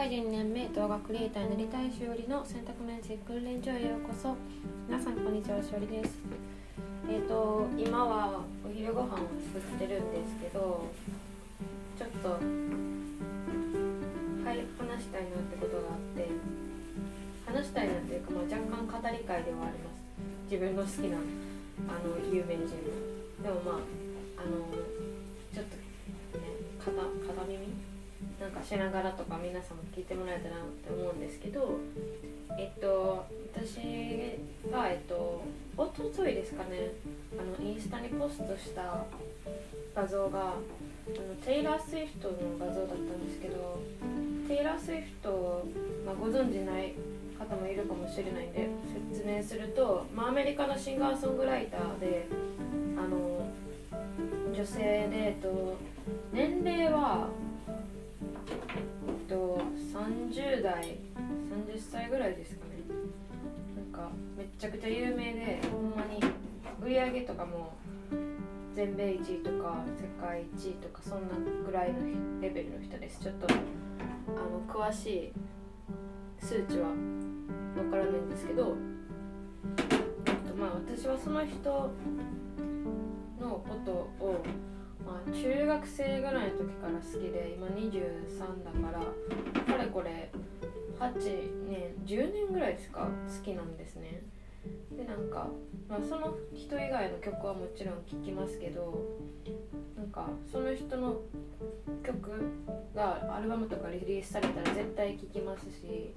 会人2年目動画クリエイターになりたいしおりの選択面接訓練所へようこそ。皆さんこんにちはしおりです。えっ、ー、と今はお昼ご飯を作ってるんですけどちょっと入り話したいなってことがあって話したいなっていうか、まあ、若干語り会ではあります。自分の好きなあの有名人の。でもまああのちょっとね片片耳なんかしながらとか皆さんも聞いてもらえたらなって思うんですけどえっと私がえっとおとといですかねあのインスタにポストした画像があのテイラー・スウィフトの画像だったんですけどテイラー・スウィフト、まあ、ご存じない方もいるかもしれないんで説明すると、まあ、アメリカのシンガーソングライターであの女性で、えっと、年齢は30代30歳ぐらいですかね。なんかめちゃくちゃ有名でほんまに売り上げとかも全米1位とか世界1位とかそんなぐらいのレベルの人です。ちょっとあの詳しい数値はわからないんですけどまあ私はその人のことをまあ、中学生ぐらいの時から好きで今23だからかれこれ8年10年ぐらいですか好きなんですね。でなんか、まあ、その人以外の曲はもちろん聴きますけどなんかその人の曲がアルバムとかリリースされたら絶対聴きますし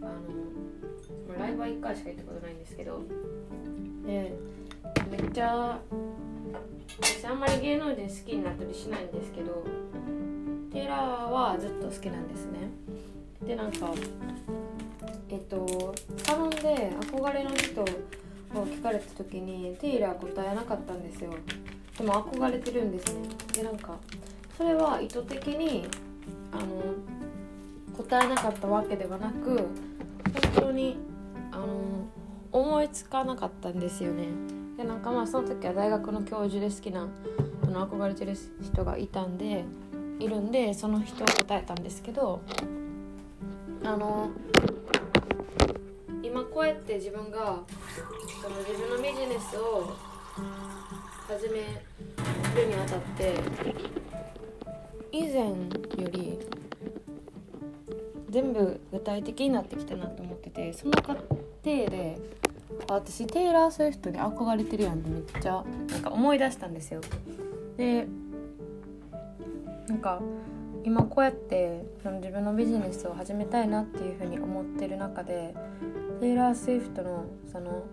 あの、ま、ライブは1回しか行ったことないんですけどでめっちゃ私あんまり芸能人好きになったりしないんですけどテイラーはずっと好きなんですね。でなんかえっとサロンで憧れの人を聞かれた時にテイラー答えなかったんですよ。でも憧れてるんですね。でなんかそれは意図的にあの答えなかったわけではなく本当にあの思いつかなかったんですよね。なんかまあその時は大学の教授で好きなあの憧れてる人がいたんでいるんでその人を答えたんですけどあの今こうやって自分がその自分のビジネスを始めるにあたって以前より全部具体的になってきたなと思っててその過程で私テイラー・スウィフトに憧れてるやんってめっちゃなんか思い出したんですよ。でなんか今こうやってその自分のビジネスを始めたいなっていうふうに思ってる中でテイラー・スウィフトのその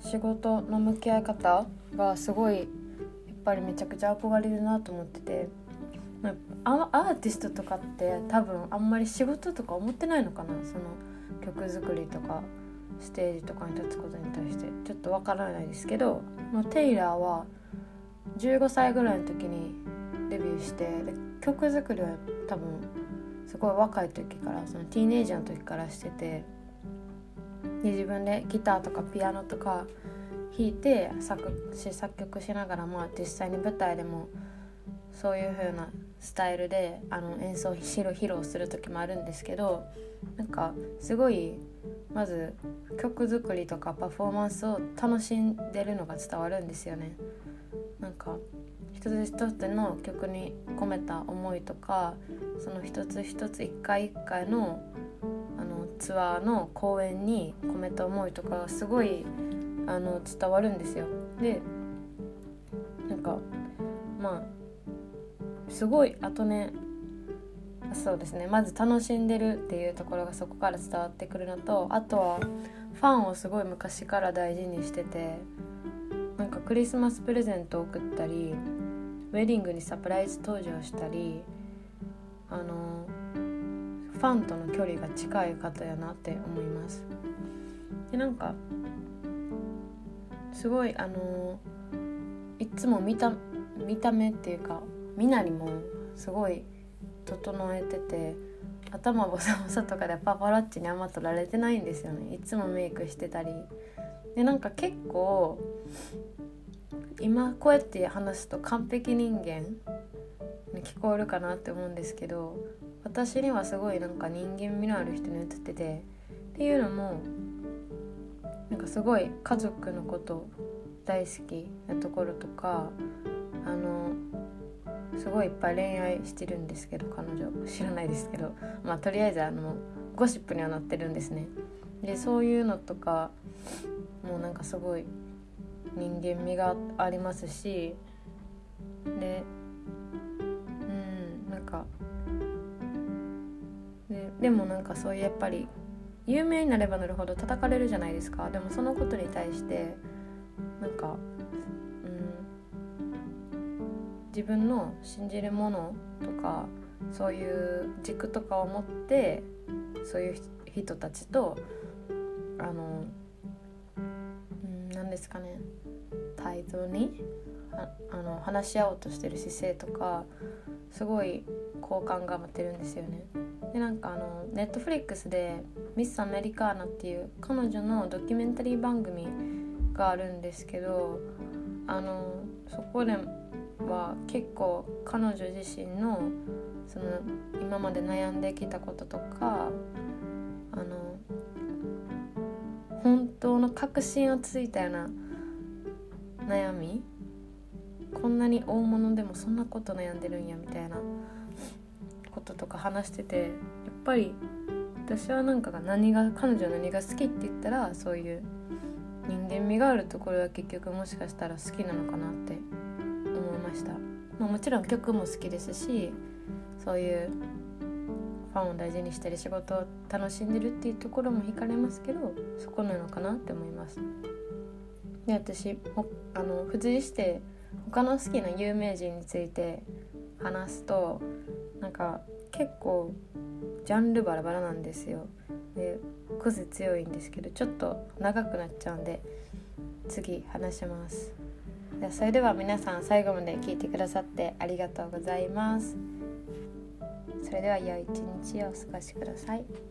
仕事の向き合い方がすごいやっぱりめちゃくちゃ憧れるなと思っててアーティストとかって多分あんまり仕事とか思ってないのかな。その曲作りとか。ステージとかに立つことに対してちょっとわからないですけど、まあ、テイラーは15歳ぐらいの時にデビューしてで曲作りは多分すごい若い時からそのティーネイジャーの時からしててで自分でギターとかピアノとか弾いて作詞作曲しながら、まあ、実際に舞台でもそういう風なスタイルであの演奏披露する時もあるんですけどなんかすごいまず曲作りとかパフォーマンスを楽しんでるのが伝わるんですよね。なんか一つ一つの曲に込めた思いとかその一つ一つ一回一回のあのツアーの公演に込めた思いとかすごいあの伝わるんですよ。でなんかまあすごいあとねそうですね。まず楽しんでるっていうところがそこから伝わってくるのとあとはファンをすごい昔から大事にしててなんかクリスマスプレゼントを送ったりウェディングにサプライズ登場したりあのファンとの距離が近い方やなって思います。でなんかすごいあのいつも見た見た目っていうかみなりもすごい整えてて頭ボサボサとかでパパラッチにあんま撮られてないんですよね。いつもメイクしてたり。でなんか結構今こうやって話すと完璧人間に聞こえるかなって思うんですけど私にはすごいなんか人間味のある人に映っててっていうのもなんかすごい家族のこと大好きなところとかあのすごいいっぱい恋愛してるんですけど彼女。知らないですけど。まあとりあえずあのゴシップにはなってるんですね。でそういうのとかもうなんかすごい人間味がありますし。でうんなんかででもなんかそういうやっぱり有名になればなるほど叩かれるじゃないですか。でもそのことに対してなんか、自分の信じるものとかそういう軸とかを持ってそういう人たちとあの、何ですかね対等にあの話し合おうとしてる姿勢とかすごい好感が持ってるんですよね。でなんかあのネットフリックスで「ミス・アメリカーナ」っていう彼女のドキュメンタリー番組があるんですけどあのそこでは結構彼女自身のその今まで悩んできたこととかあの本当の確信をついたような悩みこんなに大物でもそんなこと悩んでるんやみたいなこととか話しててやっぱり私はなんかが何が彼女何が好きって言ったらそういう人間味があるところは結局もしかしたら好きなのかなってました、まあ、もちろん曲も好きですしそういうファンを大事にしたり仕事を楽しんでるっていうところも惹かれますけどそこなのかなって思います。で私あの付随して他の好きな有名人について話すとなんか結構ジャンルバラバラなんですよ。で癖強いんですけどちょっと長くなっちゃうんで次話します。それでは皆さん最後まで聞いてくださってありがとうございますそれでは良い一日をお過ごしください。